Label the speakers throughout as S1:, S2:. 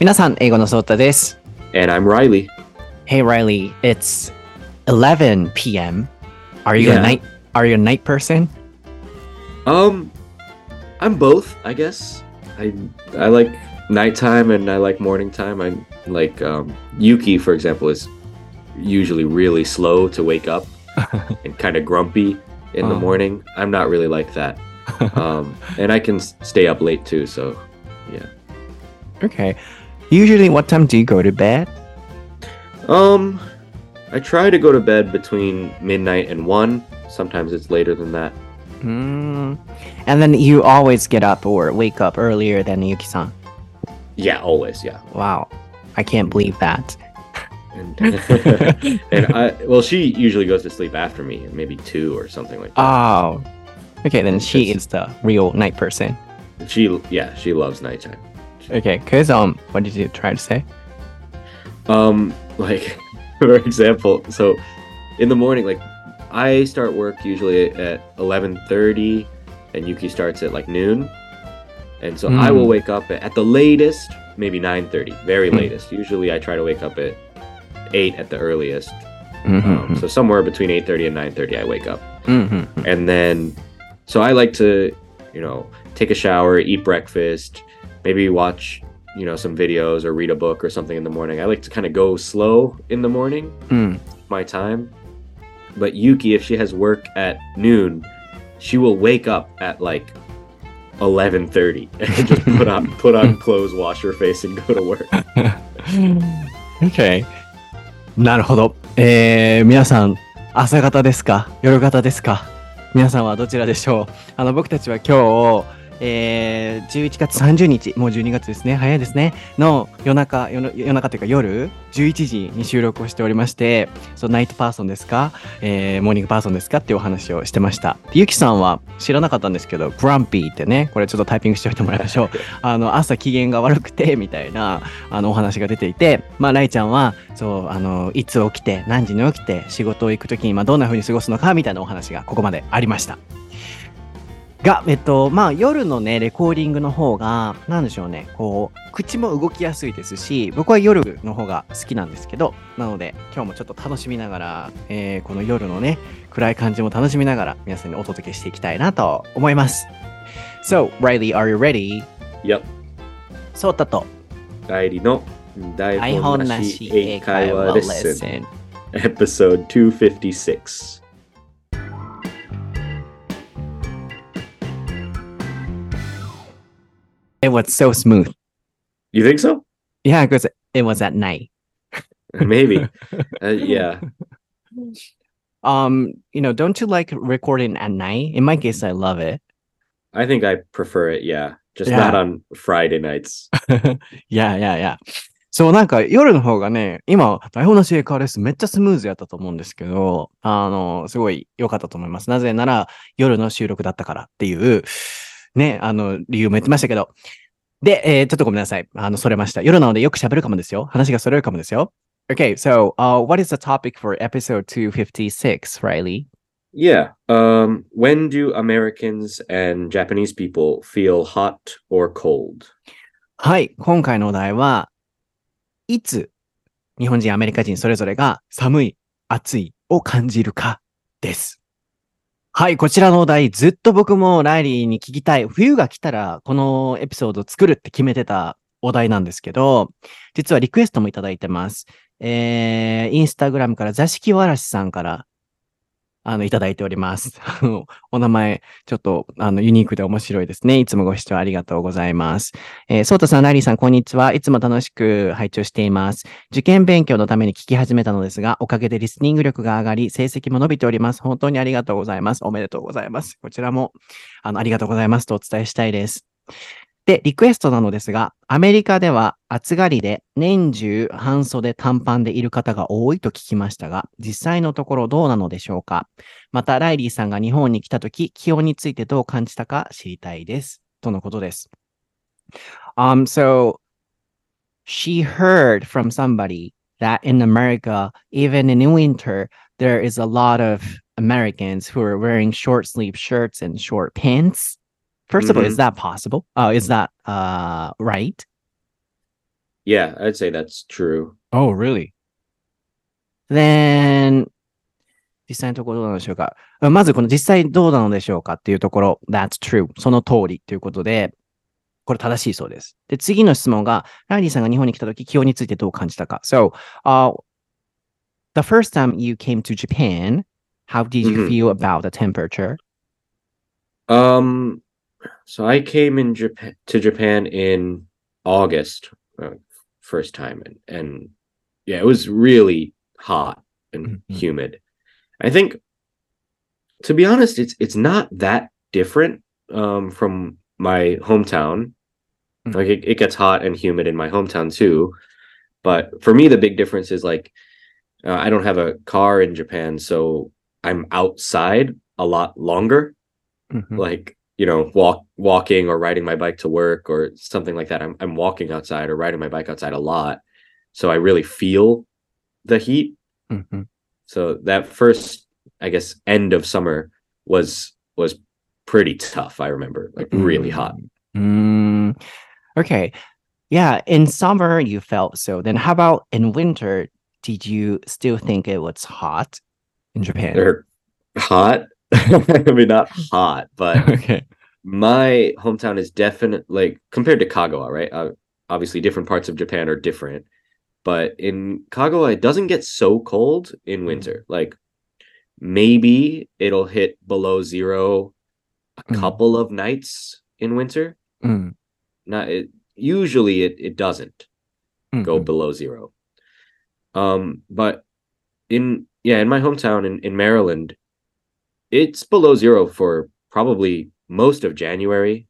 S1: 皆さん、英語のソータです。
S2: And I'm Reilly.
S1: Hey Reilly, it's 11 p.m. Are you
S2: yeah.
S1: a night Are you a night person?
S2: Um, I'm both, I guess. I I like nighttime and I like morning time. I like um, Yuki, for example, is usually really slow to wake up and kind of grumpy in the
S1: uh-huh.
S2: morning. I'm not really like that. Um, and I can stay up late too, so yeah.
S1: Okay. Usually, what time do you go to bed?
S2: um, I try to go to bed between midnight and one. Sometimes it's later than that.
S1: Mm. And then you always get up or wake up earlier than Yuki-san.
S2: Yeah, always. Yeah.
S1: Wow, I can't believe that.
S2: and and I well, she usually goes to sleep after me, maybe two or something like that.
S1: Oh, okay. Then she is the real night person.
S2: she yeah, she loves nighttime.
S1: Okay, cause um, what did you try to say?
S2: Um, like for example, so in the morning, like I start work usually at eleven thirty, and Yuki starts at like noon, and so I will
S1: Mm.
S2: wake up at, at the latest maybe nine thirty, very
S1: Mm.
S2: latest. Usually I try to wake up at eight at the earliest.
S1: Mm-hmm.
S2: Um, so somewhere between eight thirty and nine thirty, I wake up.
S1: mm-hmm.
S2: and then so i like to you know take a shower eat breakfast maybe watch you know some videos or read a book or something in the morning i like to kind of go slow in the morning
S1: Mm.
S2: my time but yuki if she has work at noon she will wake up at like 11:30 and just put on put on clothes wash her face and go to work
S1: okay. なるほど。えー、皆さん、朝方ですか夜方ですか皆さんはどちらでしょうあの、僕たちは今日、 えー、11月30日、もう12月ですね、早いですね、の夜中、夜中というか夜、11時に収録をしておりまして、そう、ナイトパーソンですか？えー、モーニングパーソンですかっていうお話をしてました。ゆきさんは知らなかったんですけど、グランピーってね、これちょっとタイピングしておいてもらいましょう。あの、朝機嫌が悪くて、みたいな、あの、お話が出ていて、まあ、ライちゃんは、そう、あの、いつ起きて、何時に起きて、仕事を行くときに、まあ、どんな風に過ごすのか、みたいなお話がここまでありました。が、えっと、まあ、夜のね、レコーディングの方が、なんでしょうね、こう、口も動きやすいですし、僕は夜の方が好きなんですけど、なので、今日もちょっと楽しみながら、えーこの夜のね、暗い感じも楽しみながら、皆さんにお届けしていきたいなと思います。So, Riley, are you ready?
S2: Yep
S1: そうだと、
S2: 帰りの台
S1: 台
S2: 本な
S1: し
S2: し英
S1: 英会話
S2: レ
S1: レッス
S2: ン。episode 256
S1: It was so smooth.
S2: you think so
S1: Yeah, because it was at night.
S2: maybe uh, yeah
S1: Um, you know, don't you like recording at night? In my case, I love it.
S2: I think I prefer it. Yeah, just
S1: Yeah.
S2: not on Friday nights.
S1: いやいやいや。そう、なんか夜の方がね、今、台本なし英会話レッスンめっちゃスムーズやったと思うんですけど、あの、すごい良かったと思います。なぜなら、夜の収録だったからっていう、ね、あの、理由も言ってましたけど。で、えーちょっとごめんなさい。あの、それました。夜なのでよく喋るかもですよ。話がそれるかもですよ。Okay, so, uh, what is the topic for episode 256, Riley?
S2: Yeah. Um, when do Americans and Japanese people feel hot or cold?
S1: はい、今回のお題は、いつ日本人、アメリカ人それぞれが寒い、暑いを感じるかです。はい、こちらのお題、ずっと僕もライリーに聞きたい。冬が来たら、このエピソードを作るって決めてたお題なんですけど、実はリクエストもいただいてます。えー、インスタグラムから座敷わらしさんから、あの、いただいております。あの、お名前、ちょっと、あの、ユニークで面白いですね。いつもご視聴ありがとうございます。えー、ソータさん、ライリーさん、こんにちは。いつも楽しく拝聴しています。受験勉強のために聞き始めたのですが、おかげでリスニング力が上がり、成績も伸びております。本当にありがとうございます。おめでとうございます。こちらも、あの、ありがとうございますとお伝えしたいです。で、リクエストなのですが、アメリカでは暑がりで年中半袖短パンでいる方が多いと聞きましたが、実際のところどうなのでしょうかまた、ライリーさんが日本に来たとき、気温についてどう感じたか知りたいです。とのことです。Um, so, she heard from somebody that in America, even in winter, there is a lot of Americans who are wearing short sleeve shirts and short pants. First of all, is
S2: Mhm.
S1: that possible? Uh, is that uh, right?
S2: Yeah, I'd say that's true.
S1: Oh, really? Then, 実際のところどうなんでしょうか。まずこの実際どうなのでしょうかっていうところ、that's true. その通りということで、これ正しいそうです。で、次の質問が、ライリーさんが日本に来た時、気温についてどう感じたか。So, uh, the first time you came to Japan, how did you
S2: Mhm.
S1: feel about the temperature?
S2: Um, so I came in Japan to Japan in August, uh, first time, and, and yeah, it was really hot and
S1: Mhm.
S2: humid. I think, to be honest, it's it's not that different um, from my hometown.
S1: Mm.
S2: Like it, it gets hot and humid in my hometown too, but for me, the big difference is like uh, I don't have a car in Japan, so I'm outside a lot longer
S1: Mhm.
S2: like you know walk walking or riding my bike to work or something like that i'm i'm walking outside or riding my bike outside a lot so i really feel the heat
S1: Mhm.
S2: so that first i guess end of summer was was pretty tough i remember like really hot
S1: Mm, okay. Yeah, in summer you felt so. Then how about in winter? Did you still think it was hot in Japan?
S2: they're hot i mean not hot but
S1: okay.
S2: my hometown is definitely like compared to Kagawa, right? Uh, obviously, different parts of Japan are different, but in Kagawa, it doesn't get so cold in winter. Like maybe it'll hit below zero a
S1: Mm.
S2: couple of nights in winter.
S1: Mm,
S2: Not it. Usually, it it doesn't go
S1: mhm.
S2: below zero. Um, but in yeah, in my hometown in, in Maryland, it's below zero for probably most of January,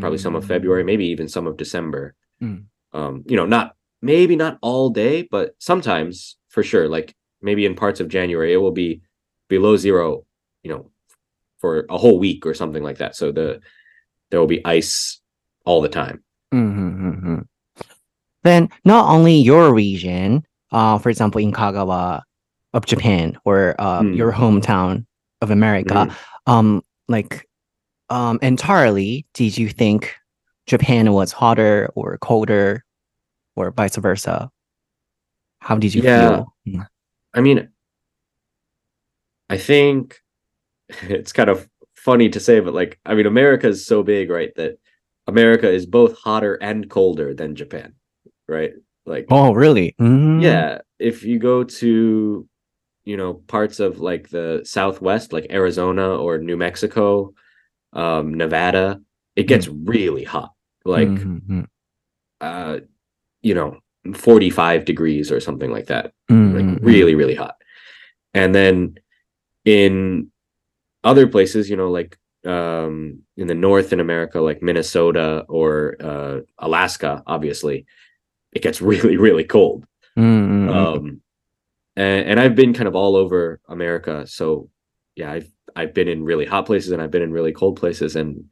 S2: probably some of February, maybe even some of December.
S1: Mm.
S2: Um, you know, not maybe not all day, but sometimes for sure. Like maybe in parts of January, it will be below zero, you know, for a whole week or something like that. So the there will be ice all the time.
S1: Mhm, mhm, mhm. Then not only your region, uh, for example, in Kagawa of Japan or uh,
S2: Mm.
S1: your hometown of America,
S2: Mhm.
S1: um, like um, entirely, did you think Japan was hotter or colder, or vice versa? How did you
S2: Yeah.
S1: feel?
S2: I mean, I think it's kind of funny to say, but like, I mean, America is so big, right? That America is both hotter and colder than Japan, right? Like,
S1: Oh, really? Mm.
S2: yeah, if you go to, you know, parts of like the Southwest, like Arizona or New Mexico, um, Nevada, it gets really hot. Like,
S1: Mhm, mhm,
S2: uh, you know, 45 degrees or something like that.
S1: Mhm,
S2: like really really hot. And then in other places you know like um in the north in america like minnesota or uh alaska obviously it gets really really cold.
S1: Mm, mm, mm.
S2: um and, and i've been kind of all over america so yeah i've i've been in really hot places and i've been in really cold places and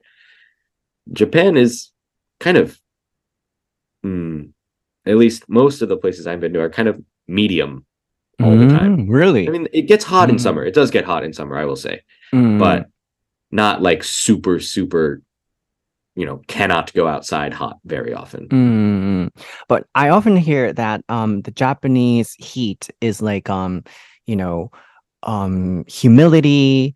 S2: japan is kind of mm, at least most of the places i've been to are kind of medium all the time
S1: Mm, Really?
S2: I mean, it gets hot in
S1: Mm.
S2: summer. It does get hot in summer, I will say,
S1: Mm,
S2: but not like super, super, you know, cannot go outside hot very often.
S1: Mm, but I often hear that um the Japanese heat is like um you know um humidity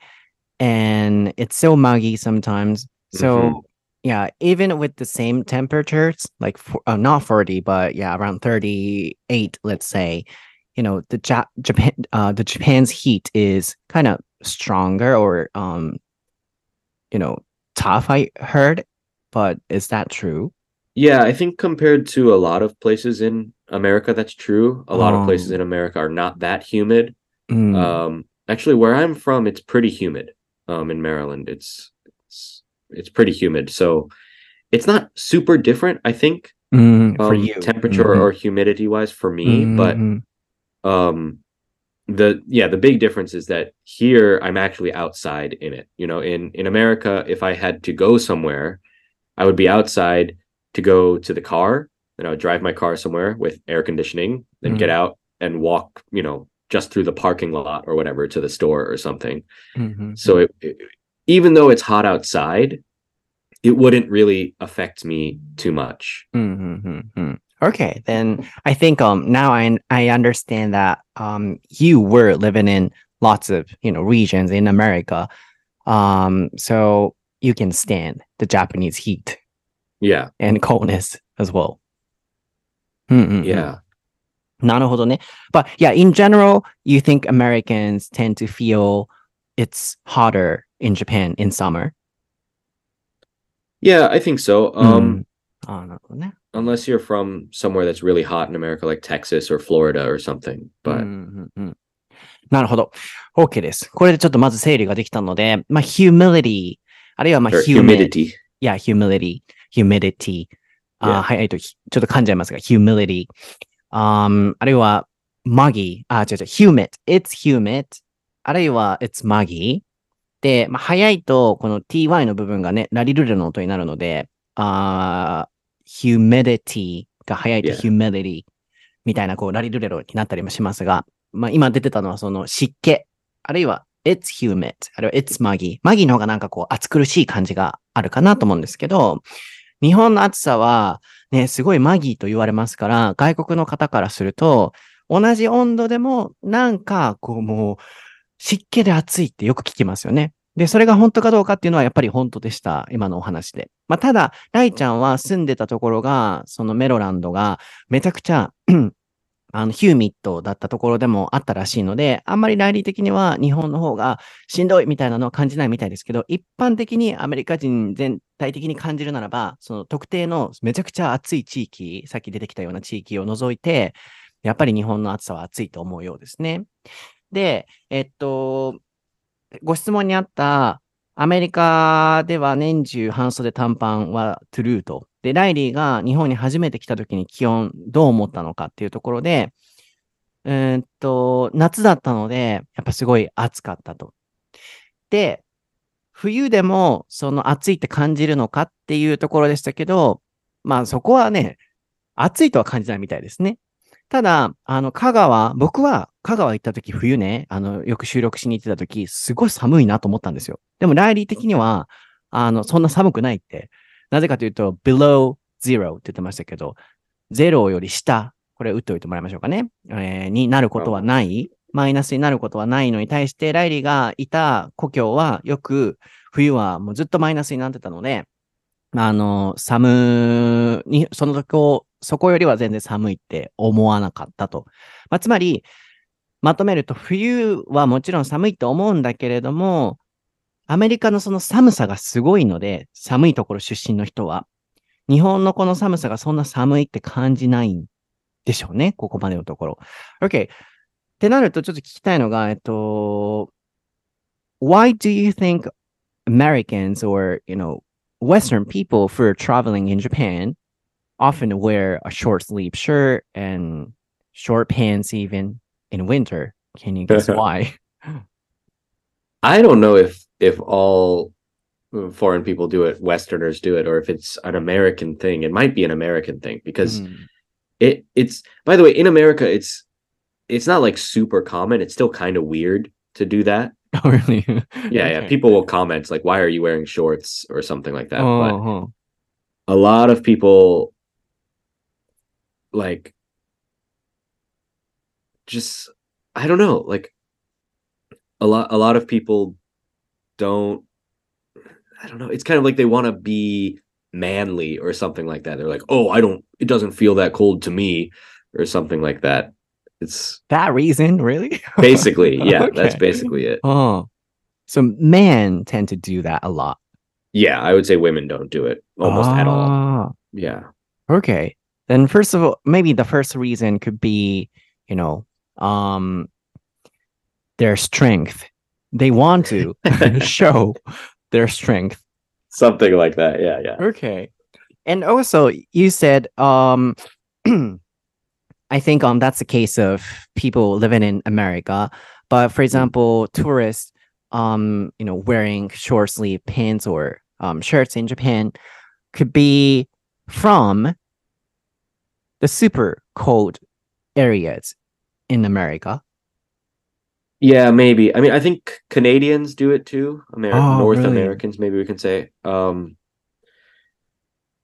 S1: and it's so muggy sometimes. So
S2: Mhm.
S1: yeah, even with the same temperatures, like for, uh, not 40, but yeah, around 38, let's say, you know, the ja- Japan uh the Japan's heat is kind of stronger or um you know, tough I heard, but is that true?
S2: Yeah, I think compared to a lot of places in America, that's true. A lot of places
S1: Oh.
S2: in America are not that humid.
S1: Mm.
S2: Um, actually, where I'm from, it's pretty humid. Um, in Maryland, it's it's it's pretty humid. So it's not super different, I think,
S1: Mm, for
S2: um,
S1: you.
S2: temperature
S1: Mhm.
S2: or humidity wise for me. But
S1: Mhm.
S2: um the yeah the big difference is that here i'm actually outside in it you know in in america if i had to go somewhere i would be outside to go to the car and i would drive my car somewhere with air conditioning then get out and walk you know just through the parking lot or whatever to the store or something
S1: Mhm.
S2: so it, it- even though it's hot outside it wouldn't really affect me too much
S1: Mhm, mhm, mhm. Okay, then I think um now I I understand that um you were living in lots of you know regions in America, um so you can stand the Japanese heat
S2: Yeah.
S1: and coldness as well. うんうんうん
S2: Yeah.
S1: なるほどね。But yeah, in general, you think Americans tend to feel it's hotter in Japan in summer.
S2: Yeah, I think so. Um,
S1: あーなるほどね。
S2: unless you're from somewhere that's really hot in America, like Texas or Florida or something.
S1: うん
S2: But
S1: うんうんなるほど。OK です。これでちょっとまず整理ができたので、まあ、humility、 あるいはまあ humid、
S2: humidity.
S1: いや、humility、humidity、あー
S2: Yeah.
S1: 早いとひちょっと噛んじゃいますが、humility、あーあるいは muggy、あ、違う違う、humid、it's humid、あるいは it's muggy。で、まあ、早いと、この ty の部分がね、ラリルレの音になるので、あー humidity が早いと
S2: Yeah.
S1: humidity みたいな、こう、ラリルレロになったりもしますが、まあ、今出てたのはその湿気、あるいは it's humid、あるいは it's muggy。muggy の方がなんかこう、暑苦しい感じがあるかなと思うんですけど、日本の暑さは、ね、すごいマギーと言われますから、外国の方からすると、同じ温度でも、なんか、こうもう、湿気で暑いってよく聞きますよね。で、それが本当かどうかっていうのはやっぱり本当でした。今のお話で。まあ、ただ、ライちゃんは住んでたところが、そのメロランドがめちゃくちゃ、あの、ヒューミットだったところでもあったらしいので、あんまりライリー的には日本の方がしんどいみたいなのは感じないみたいですけど、一般的にアメリカ人全体的に感じるならば、その特定のめちゃくちゃ暑い地域、さっき出てきたような地域を除いて、やっぱり日本の暑さは暑いと思うようですね。で、えっと、ご質問にあった、アメリカでは年中半袖短パンはトゥルーと。で、ライリーが日本に初めて来た時に気温どう思ったのかっていうところで、うんと、夏だったので、やっぱすごい暑かったと。で、冬でもその暑いって感じるのかっていうところでしたけど、まあそこはね、暑いとは感じないみたいですね。ただ、あの、香川、僕は香川行った時冬ね、あの、よく収録しに行ってた時、すごい寒いなと思ったんですよ。でも、ライリー的には、あの、そんな寒くないって。なぜかというと、below zero って言ってましたけど、ゼロより下、これ打っておいてもらいましょうかね。えーになることはない。マイナスになることはないのに対して、ライリーがいた故郷はよく冬はもうずっとマイナスになってたので、あの、寒に、その時を、そこよりは全然寒いって思わなかったと。まあ、つまり、まとめると、冬はもちろん寒いと思うんだけれども、アメリカのその寒さがすごいので、寒いところ出身の人は、日本のこの寒さがそんな寒いって感じないんでしょうね、ここまでのところ。OK。ってなると、ちょっと聞きたいのが、えっと、Why do you think Americans or, you know, Western people for traveling in Japan often wear a short sleeve shirt and short pants even in winter? Can you guess why?
S2: I don't know if if all foreign people do it, Westerners do it, or if it's an American thing. It might be an American thing because
S1: Mm.
S2: it it's by the way in America it's it's not like super common. It's still kind of weird to do that.
S1: Oh, really?
S2: Yeah, yeah. People will comment like, "Why are you wearing shorts?" or something like that. But
S1: Oh,
S2: a lot of people like just I don't know, like a lot a lot of people don't I don't know, it's kind of like they want to be manly or something like that. They're like, "Oh, I don't it doesn't feel that cold to me." or something like that. It's
S1: that reason, really?
S2: basically, yeah, that's basically it.
S1: Oh, so men tend to do that a lot.
S2: Yeah, I would say women don't do it almost at all.
S1: Ah,
S2: Yeah.
S1: Okay. Then first of all, maybe the first reason could be, you know, um their strength. They want to show their strength.
S2: Something like that. Yeah, yeah.
S1: Okay. And also you said um I think um that's the case of people living in America. But for example, tourists um you know wearing short sleeve pants or um shirts in Japan could be from the super cold areas in America.
S2: Yeah, maybe. I mean, I think Canadians do it too.
S1: Oh,
S2: North
S1: really?
S2: Americans, maybe we can say. Um,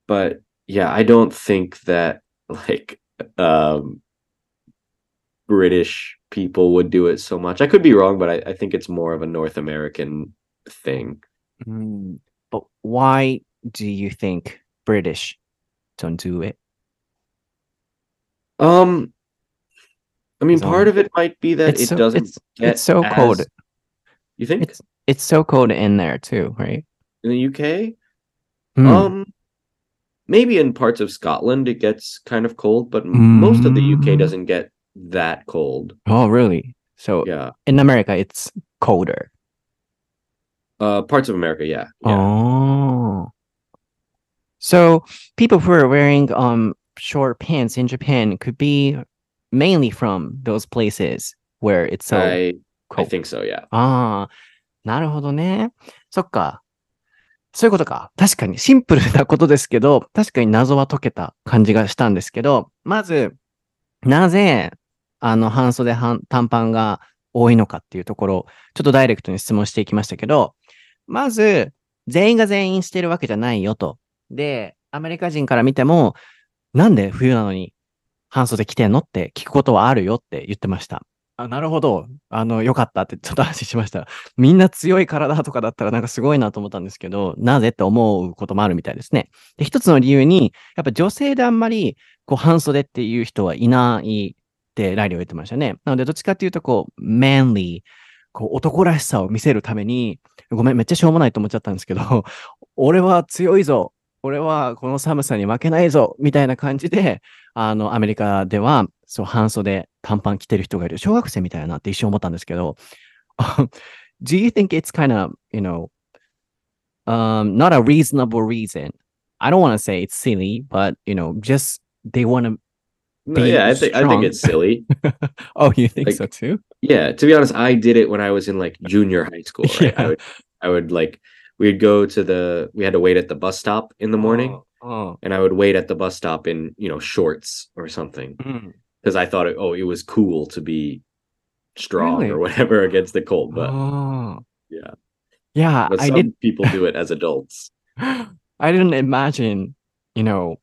S2: but yeah, I don't think that like um British people would do it so much. I could be wrong, but I, I think it's more of a North American thing.
S1: Mm, but why do you think British don't do it?
S2: Um I mean part of it might be that
S1: It's
S2: it
S1: so-
S2: doesn't
S1: it's-
S2: get
S1: it's so
S2: as-
S1: cold.
S2: You think
S1: It's it's so cold in there too, right?
S2: in the UK?
S1: Mm.
S2: Um, maybe in parts of Scotland it gets kind of cold, but m most of the
S1: Mm.
S2: UK doesn't get that cold.
S1: oh, really? So
S2: Yeah.
S1: in America, it's colder.
S2: Uh, parts of America, yeah. Yeah.
S1: Oh. So people who are wearing um short pants in Japan could be mainly from those places where it's so
S2: I I
S1: cold.
S2: think so, yeah.
S1: ああ、なるほどね。そっか。そういうことか。確かにシンプルなことですけど、確かに謎は解けた感じがしたんですけど、まず、なぜ、あの、半袖半短パンが多いのかっていうところ、ちょっとダイレクトに質問していきましたけど、まず、全員が全員してるわけじゃないよと。で、アメリカ人から見ても、なんで冬なのに半袖着てんのって聞くことはあるよって言ってました。あ、なるほど。あの、よかったってちょっと話しました。みんな強い体とかだったらなんかすごいなと思ったんですけど、なぜって思うこともあるみたいですね。で、一つの理由に、やっぱ女性であんまり、こう、半袖っていう人はいないってライリーは言ってましたね。なので、どっちかっていうと、こう、manly、こう、男らしさを見せるために、ごめん、めっちゃしょうもないと思っちゃったんですけど、俺は強いぞ俺はこの寒さに負けないぞみたいな感じで、あの、アメリカでは、そう、半袖、短パン着てる人がいる。小学生みたいだなって一瞬思ったんですけど、Do you think it's kind of, you know, um, not a reasonable reason? I don't want to say it's silly, but, you know, just they want to.
S2: No, yeah, I think I think it's silly.
S1: Oh, you think
S2: Like,
S1: so too?
S2: Yeah, to be honest, I did it when I was in like junior high school. Right? I
S1: Yeah.
S2: would I would like we'd go to the we had to wait at the bus stop in the morning,
S1: Oh,
S2: and I would wait at the bus stop in you know shorts or something
S1: oh. Mm.
S2: because I thought it, oh it was cool to be strong
S1: Really?
S2: or whatever against the cold. But
S1: oh.
S2: yeah,
S1: Yeah,
S2: but
S1: I
S2: some
S1: did.
S2: people do it as adults.
S1: I didn't imagine, you know,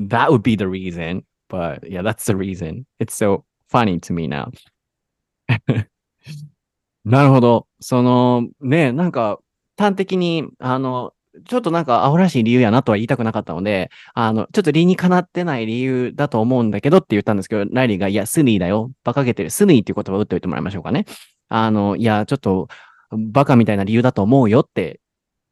S1: that would be the reason. But yeah, that's the reason. It's so funny to me now. なるほど。その、ね、なんか、端的に、あの、 ちょっとなんか、アホらしい理由やなとは言いたくなかったので、あの、ちょっと理にかなってない理由だと思うんだけどって言ったんですけど、ライリーが、いや、スニーだよ。馬鹿げてる。スニーっていう言葉を打っておいてもらいましょうかね。あの、いや、ちょっと、バカみたいな理由だと思うよって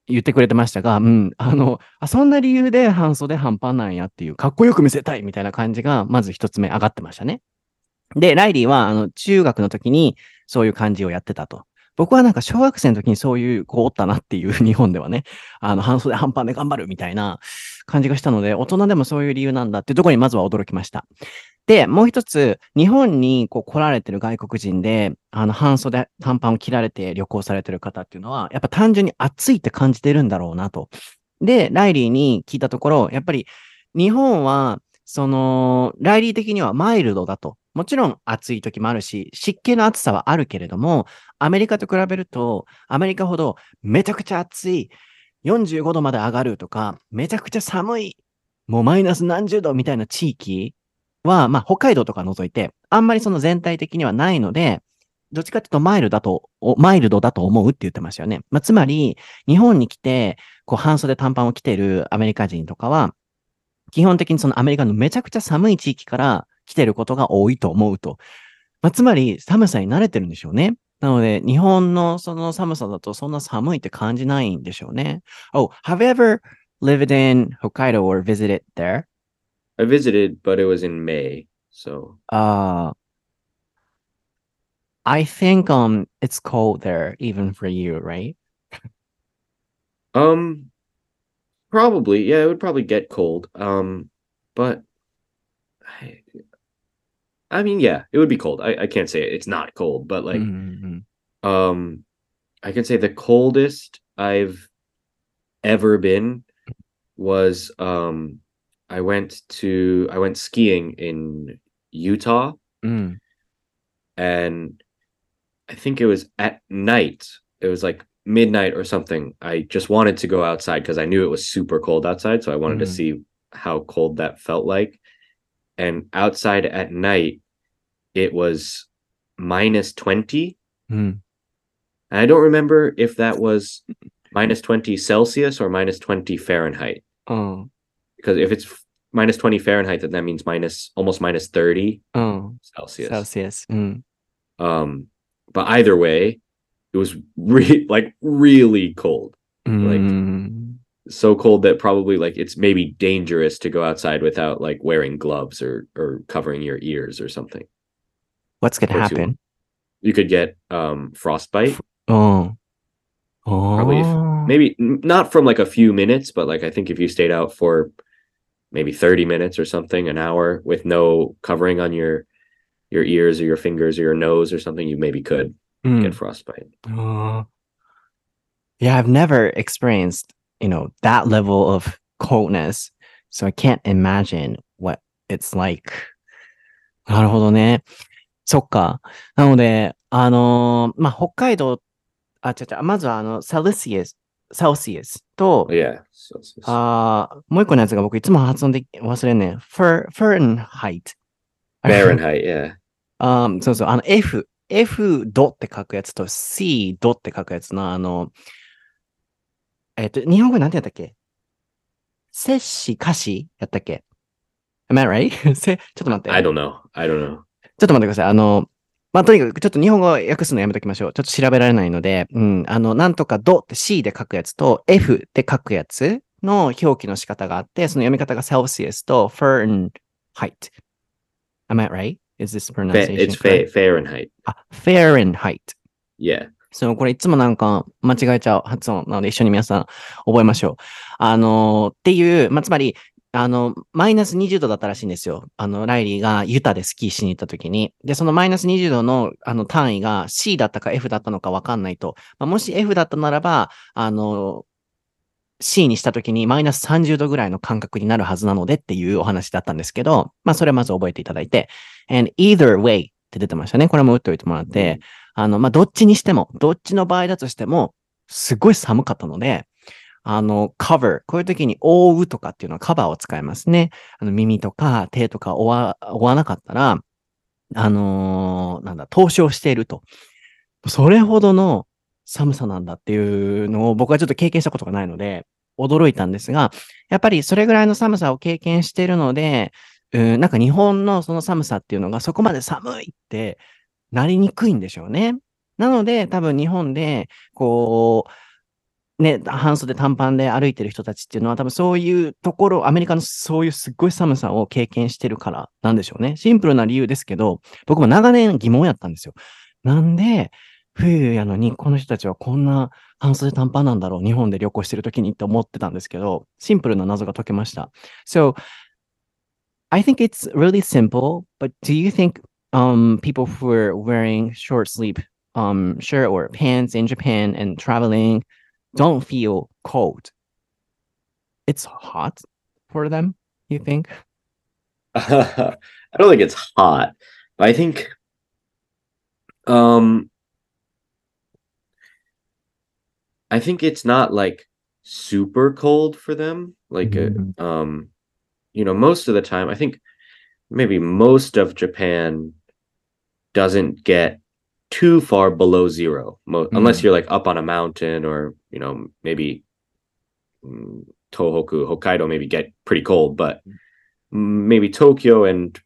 S1: 言ってくれてましたが、うん、あの、あそんな理由で半袖半パンなんやっていう、かっこよく見せたいみたいな感じが、まず一つ目上がってましたね。で、ライリーは、あの、中学の時にそういう感じをやってたと。僕はなんか小学生の時にそういう子おったなっていう日本ではね、あの、半袖半パンで頑張るみたいな感じがしたので、大人でもそういう理由なんだっていうところにまずは驚きました。で、もう一つ、日本にこう来られてる外国人で、あの、半袖短パンを着られて旅行されてる方っていうのは、やっぱ単純に暑いって感じてるんだろうなと。で、ライリーに聞いたところ、やっぱり日本は、その、ライリー的にはマイルドだと。もちろん暑い時もあるし、湿気の暑さはあるけれども、アメリカと比べると、アメリカほどめちゃくちゃ暑い、45度まで上がるとか、めちゃくちゃ寒い、もうマイナス何十度みたいな地域は、まあ北海道とか除いて、あんまりその全体的にはないので、どっちかっていうとマイルだと、マイルドだと思うって言ってましたよね。まあ、つまり、日本に来て、こう半袖短パンを着てるアメリカ人とかは、基本的にそのアメリカのめちゃくちゃ寒い地域から来てることが多いと思うと。まあ、つまり寒さに慣れてるんでしょうね。なので、日本のその寒さだとそんな寒いって感じないんでしょうね。Oh, have you ever lived in Hokkaido or visited there?
S2: I visited, but it was in May, so
S1: Uh, I think um it's cold there even for you, right?
S2: um, probably yeah, it would probably get cold. Um, but I, I mean, yeah, it would be cold. I, I can't say it's not cold, but like,
S1: mm-hmm.
S2: um, I can say the coldest I've ever been was um, I went to I went skiing in Utah,
S1: mm.
S2: and I think it was at night. It was like midnight or something. I just wanted to go outside because I knew it was super cold outside, so I wanted mm. to
S1: mm-hmm.
S2: see how cold that felt like and outside at night it was minus 20
S1: mm.
S2: and i don't remember if that was minus 20 celsius or minus 20 fahrenheit
S1: oh.
S2: because if it's minus 20 fahrenheit then that means minus almost minus 30
S1: oh.
S2: celsius
S1: celsius mm.
S2: um but either way it was re- like really cold
S1: mm. like hmm
S2: so cold that probably like it's maybe dangerous to go outside without like wearing gloves or or covering your ears or something.
S1: What's gonna happen?
S2: Too, you could get um frostbite.
S1: Oh. Oh.
S2: Probably if,
S1: oh.
S2: maybe not from like a few minutes, but like I think if you stayed out for maybe 30 minutes or something, an hour with no covering on your your ears or your fingers or your nose or something, you maybe could
S1: mm.
S2: get frostbite.
S1: Oh. Yeah, I've never experienced you know, that level of coldness. So I can't imagine what it's like. なるほどね。そっか。なので、あのーまあ、北海道、あ、ちゃちゃ、まずはあの、セルシアス、セルシアスと、
S2: yeah so, so- so-
S1: あーもう一個のやつが僕いつも発音で忘れんねん。フェ、フェンハイト。
S2: fahrenheit yeah
S1: あーそうそう、あの F、F ドって書くやつと C ドって書くやつのあの、 えっと、日本語なんてやったっけ？摂氏歌詞やったっけ ?Am I right? せちょっと待って。
S2: i don't know i don't know
S1: ちょっと待ってください。あの、まあ、とにかくちょっと日本語訳すのやめときましょう。ちょっと調べられないので、うん、あの、なんとかドって C で書くやつと F で書くやつの表記の仕方があって、その読み方が Celsius と Fahrenheit。Am I right? Is this pronunciation
S2: it's fahrenheit
S1: あ、Fahrenheit。
S2: yeah
S1: そう、これいつもなんか間違えちゃう発音なので一緒に皆さん覚えましょう。あのーっていう、まあ、つまり、あの、マイナス20度だったらしいんですよ。あの、ライリーがユタでスキーしに行った時に。で、そのマイナス20度のあの単位が C だったか F だったのかわかんないと。まあ、もし F だったならば、あの、C にした時にマイナス30度ぐらいの感覚になるはずなのでっていうお話だったんですけど、まあ、それまず覚えていただいて。and either way って出てましたね。これも打っておいてもらって。あの、まあ、どっちにしても、どっちの場合だとしても、すごい寒かったので、あの、cover、こういう時に覆うとかっていうのはカバーを使いますね。あの、耳とか手とか覆わ覆わなかったら、あのーなんだ、凍傷していると。それほどの寒さなんだっていうのを僕はちょっと経験したことがないので、驚いたんですが、やっぱりそれぐらいの寒さを経験しているので、うん、なんか日本のその寒さっていうのがそこまで寒いってなりにくいんでしょうね。なので、多分日本で、こう、ね、半袖短パンで歩いてる人たちっていうのは多分そういうところ、アメリカのそういうすっごい寒さを経験してるからなんでしょうね。シンプルな理由ですけど、僕も長年疑問やったんですよ。なんで、冬やのにこの人たちはこんな半袖短パンなんだろう、日本で旅行してる時にって思ってたんですけど、シンプルな謎が解けました。So, I think it's really simple, but do you think um people who are wearing short sleeve um shirt or pants in Japan and traveling don't feel cold? It's hot for them, you think?
S2: I don't think it's hot, but I think um I think it's not like super cold for them. Like uh,
S1: Mhm.
S2: um you know, most of the time I think maybe most of Japan doesn't get too far below zero, mo- unless
S1: Mm.
S2: you're like up on a mountain or, you know, maybe mm, Tohoku, Hokkaido maybe get pretty cold, but maybe Tokyo and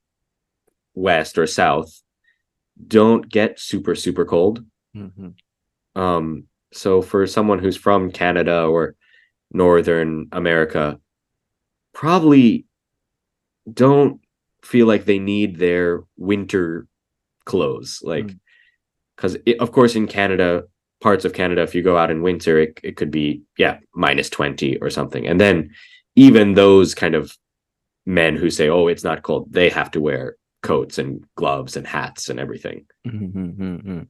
S2: west or south don't get super super cold. Um so for someone who's from Canada or northern America probably don't feel like they need their winter clothes like
S1: Mm.
S2: cuz of course in Canada parts of Canada if you go out in winter it, it could be yeah minus 20 or something and then even those kind of men who say oh it's not cold they have to wear coats and gloves and hats and everything
S1: Mm-hmm.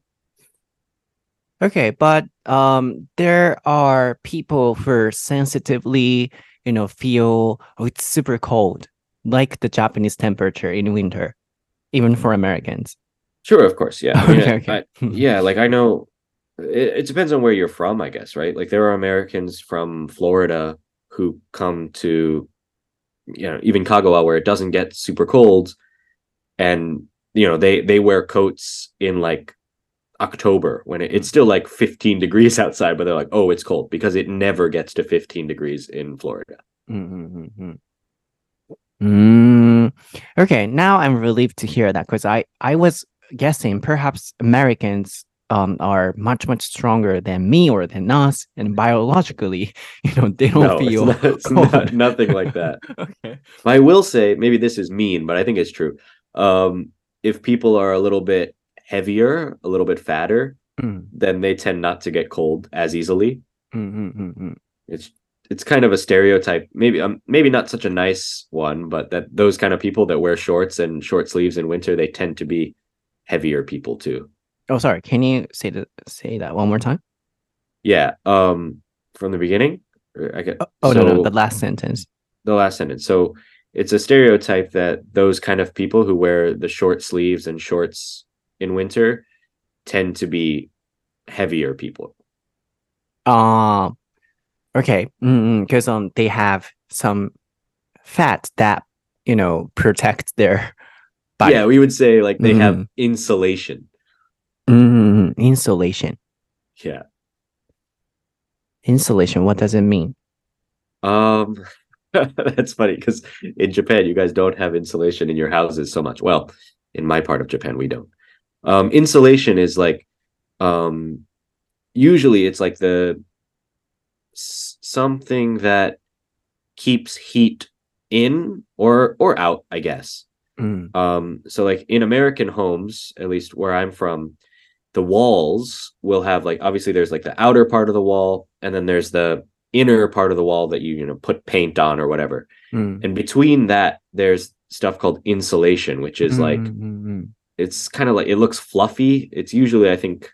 S1: Okay, but um, there are people who sensitively, you know, feel oh, it's super cold, like the Japanese temperature in winter, even for Americans.
S2: Sure, of course, yeah.
S1: Okay,
S2: I
S1: okay.
S2: I, yeah, like I know it, it, depends on where you're from, I guess, right? Like there are Americans from Florida who come to you know, even Kagawa where it doesn't get super cold and you know, they they wear coats in like October when it, it's still like 15 degrees outside, but they're like, "Oh, it's cold" because it never gets to 15 degrees in Florida.
S1: Mm-hmm. mm-hmm, mm-hmm. Mm, okay, now I'm relieved to hear that because I I was guessing perhaps Americans um, are much much stronger than me or than us and biologically you know they don't
S2: no,
S1: feel it's
S2: not, it's not, nothing like that.
S1: Okay.
S2: I will say maybe this is mean but i think it's true. Um, if people are a little bit heavier a little bit fatter
S1: mm.
S2: then they tend not to get cold as easily.
S1: Mm, mm, mm,
S2: it's it's kind of a stereotype. Maybe um, maybe not such a nice one but that those kind of people that wear shorts and short sleeves in winter they tend to be heavier people too.
S1: Oh, sorry. Can you say that, say that one more time?
S2: Yeah. Um, from the beginning, I get
S1: Oh, oh no, no, the last sentence.
S2: the last sentence. So it's a stereotype that those kind of people who wear the short sleeves and shorts in winter tend to be heavier people.
S1: Um, okay. Because um, they have some fat that, you know, protect their fire.
S2: Yeah, we would say like they mm. have
S1: mm-hmm.
S2: insulation.
S1: Mm, insulation.
S2: Yeah.
S1: Insulation. What does it mean?
S2: Um, that's funny because in Japan, you guys don't have insulation in your houses so much. Well, in my part of Japan, we don't. Um, insulation is like, um, usually it's like the s- something that keeps heat in or or out, I guess.
S1: Mm.
S2: Um, so like in American homes, at least where I'm from, the walls will have like obviously there's like the outer part of the wall, and then there's the inner part of the wall that you you know put paint on or whatever.
S1: Mm.
S2: And between that, there's stuff called insulation, which is like
S1: mm-hmm.
S2: it's kind of like it looks fluffy. It's usually I think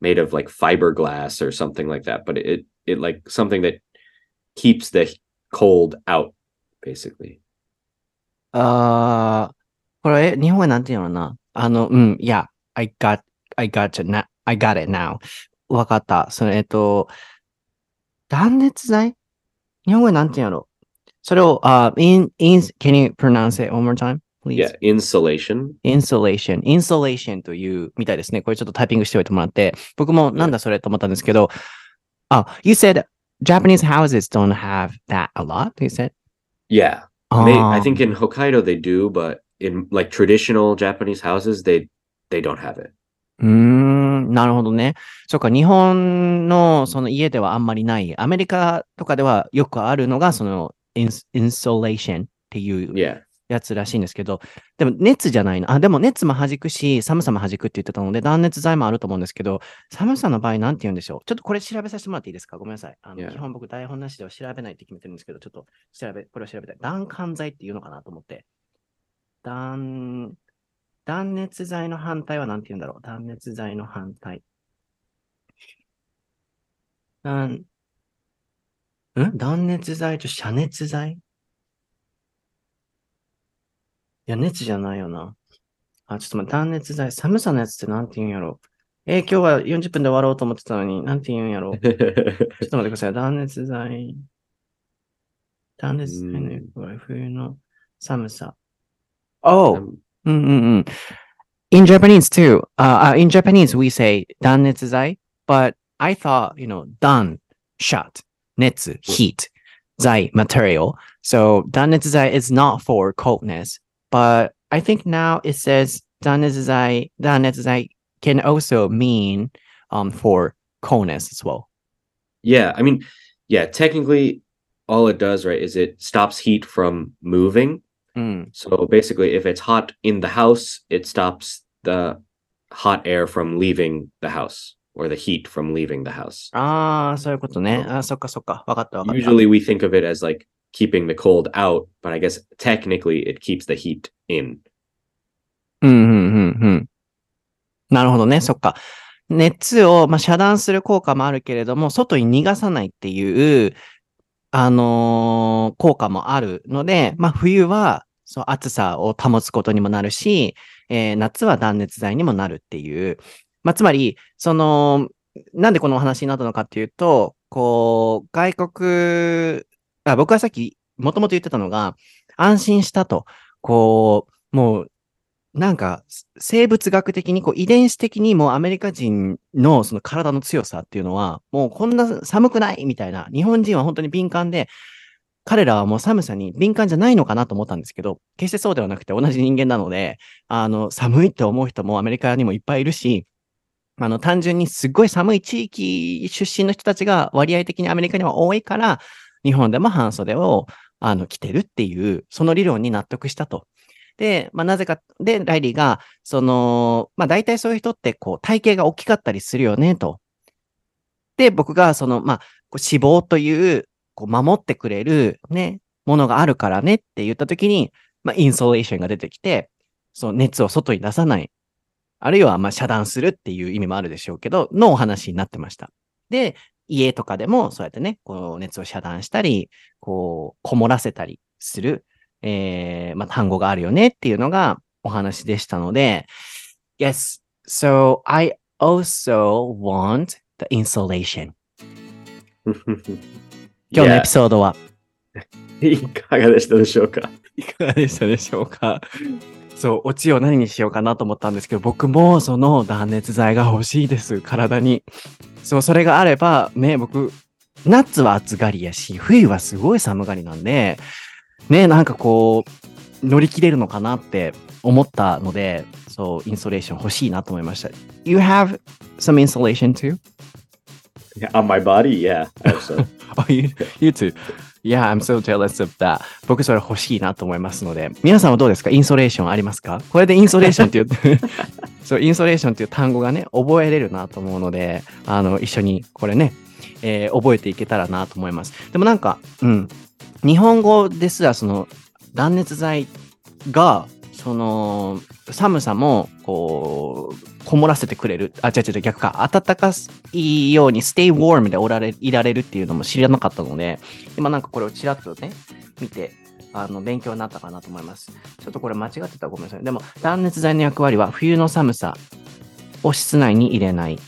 S2: made of like fiberglass or something like that, but it it like something that keeps the cold out basically.
S1: あーこれ、日本語なんていうのかなあの、うん、いや、I got, I got you na, I got it now. わかった。それ、えっと、断熱材日本語でなんていうのそれを、あ、in, in, can you pronounce it one more time, please?
S2: Yeah, insulation.
S1: insulation, insulation というみたいですね。これちょっとタイピングしておいてもらって、僕もなんだそれと思ったんですけど、あ、you said Japanese houses don't have that a lot, you said?
S2: Yeah. Um, they, I think um. in Hokkaido they do, but in like traditional Japanese houses they they don't have it.
S1: Mm, うーん、なるほどね。そうか、日本のその家ではあんまりない。アメリカとかではよくあるのが、そのインインソレーションっていうやつらしいんですけど、でも熱じゃないの。あ、でも熱も弾くし、寒さも弾くって言ってたので、断熱材もあると思うんですけど、寒さの場合なんて言うんでしょう。ちょっとこれ調べさせてもらっていいですか？ごめんなさい。あの.基本僕台本なしでは調べないって決めてるんですけど、ちょっと調べ、これを調べたい。断寒材っていうのかなと思って。断、断熱材の反対は何て言うんだろう断熱材の反対。断、ん？断熱材と遮熱材？いや、熱じゃないよな。あ、ちょっと待って、断熱材、寒さのやつってなんて言うんやろ。えー今日は40分で終わろうと思ってたのに、なんて言うんやろ。ちょっと待ってください。断熱材。断熱材の役割、冬の寒さ。Oh!
S2: Um,
S1: うんうんうん。In Japanese too. Uh, uh, in Japanese, we say 断熱材 but I thought, you know, 断 shut, 熱 heat, 材 material. So 断熱材 is not for coldness, But I think now it says Danezai Danezai can also mean um for coldness as well.
S2: Yeah, I mean, yeah, technically all it does, right, is it stops heat from moving.
S1: Mm.
S2: So basically if it's hot in the house, it stops the hot air from leaving the house or the heat from leaving the house.
S1: Ah, so, so
S2: Usually we think of it as like keeping the cold out, but I guess technically it keeps the heat in.
S1: うんうんうんうん。なるほどね、そっか。熱を、まあ、遮断する効果もあるけれども、外に逃がさないっていう、あのー効果もあるので、まあ、冬は、そう、暑さを保つことにもなるし、えー夏は断熱材にもなるっていう。まあ、つまり、その、なんでこのお話になったのかっていうと、こう、外国、あ僕はさっき、もともと言ってたのが、安心したと。こう、もう、なんか、生物学的に、こう、遺伝子的にもうアメリカ人のその体の強さっていうのは、もうこんな寒くないみたいな、日本人は本当に敏感で、彼らはもう寒さに敏感じゃないのかなと思ったんですけど、決してそうではなくて同じ人間なので、あの、寒いって思う人もアメリカにもいっぱいいるし、あの、単純にすごい寒い地域出身の人たちが割合的にアメリカには多いから、日本でも半袖を、あの、着てるっていう、その理論に納得したと。で、まあ、なぜか、で、ライリーが、その、まあ、大体そういう人って、こう、体型が大きかったりするよね、と。で、僕が、その、まあ、脂肪という、こう、守ってくれる、ね、ものがあるからねって言ったときに、まあ、インソレーションが出てきて、その熱を外に出さない。あるいは、ま、遮断するっていう意味もあるでしょうけど、のお話になってました。で、家とかでも、そうやってね、こう、熱を遮断したり、こう、こもらせたりする、えー、まあ、単語があるよねっていうのがお話でしたので、Yes, so I also want the insulation. 今日のエピソードは、
S2: いかがでしたでしょうか？
S1: いかがでしたでしょうか？そう、オチを何にしようかなと思ったんですけど、僕もその断熱材が欲しいです、体に。そう、それがあれば、ね、僕、夏は暑がりやし、冬はすごい寒がりなんで、ね、なんかこう、乗り切れるのかなって思ったので、そう、インストレーション欲しいなと思いました。You have some insulation too?
S2: Yeah, on my body, yeah. Also.
S1: oh, you, you too. Yeah, I'm so jealous of that. 僕それ欲しいなと思いますので、皆さんはどうですか？インソレーションありますか？これでインソレーションっていう、そう、インソレーションっていう単語がね、覚えれるなと思うので、あの、一緒にこれね、えー、覚えていけたらなと思います。でもなんか、うん、日本語ですらその断熱材が、その、寒さも、こう、こもらせてくれる。あ、違う違う、逆か。暖かいように stay warm でおられ、いられるっていうのも知らなかったので、今なんかこれをちらっとね、見て、あの、勉強になったかなと思います。ちょっとこれ間違ってたらごめんなさい。でも、断熱材の役割は冬の寒さを室内に入れない。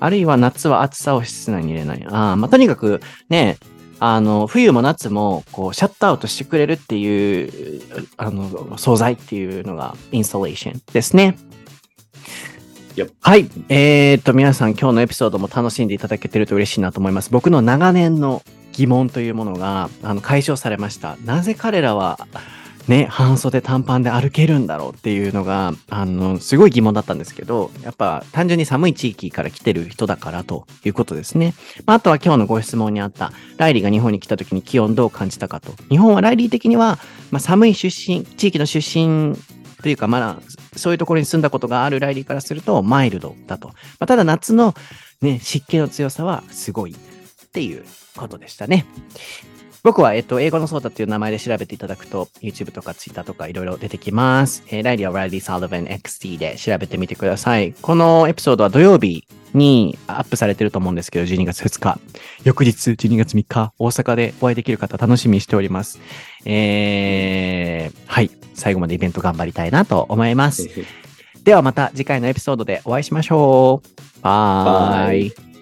S1: あるいは夏は暑さを室内に入れない。ああ、まあ、とにかくね、あの、冬も夏も、こう、シャットアウトしてくれるっていう、あの、素材っていうのが、インストレーションですね。はい。えー、っと、皆さん今日のエピソードも楽しんでいただけてると嬉しいなと思います。僕の長年の疑問というものが、あの、解消されました。なぜ彼らは、ね、半袖短パンで歩けるんだろうっていうのが、あの、すごい疑問だったんですけど、やっぱ単純に寒い地域から来てる人だからということですね。まあ、あとは今日のご質問にあった、ライリーが日本に来た時に気温どう感じたかと。日本はライリー的には、まあ、寒い出身、地域の出身というか、まあ、そういうところに住んだことがあるライリーからすると、マイルドだと。まあ、ただ夏のね、湿気の強さはすごいっていうことでしたね。僕は、えっと、英語のソーダっていう名前で調べていただくと、YouTube とか Twitter とかいろいろ出てきます。えー、ライリーは Riley Sullivan XT で調べてみてください。このエピソードは土曜日にアップされてると思うんですけど、12月2日。翌日、12月3日、大阪でお会いできる方楽しみにしております。えー、はい。最後までイベント頑張りたいなと思います。ではまた次回のエピソードでお会いしましょう。バイ。